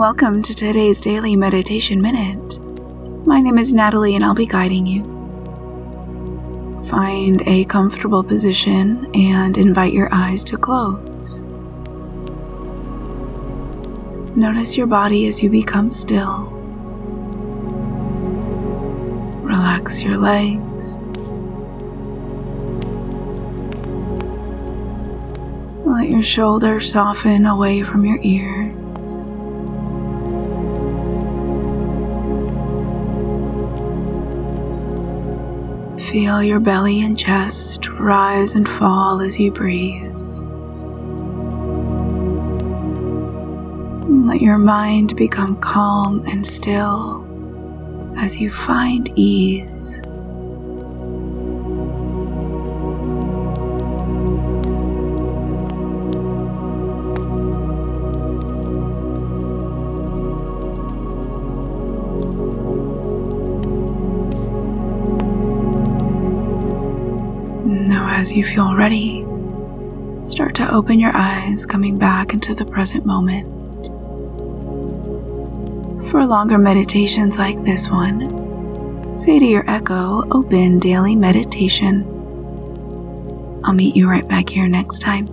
welcome to today's daily meditation minute. My name is Natalie and I'll be guiding you. Find a comfortable position and invite your eyes to close. Notice your body as you become still. Relax your legs. Let your shoulders soften away from your ears. Feel your belly and chest rise and fall as you breathe. Let your mind become calm and still as you find ease. As you feel ready, start to open your eyes, coming back into the present moment. For longer meditations like this one, say to your echo, Open Daily Meditation. I'll meet you right back here next time.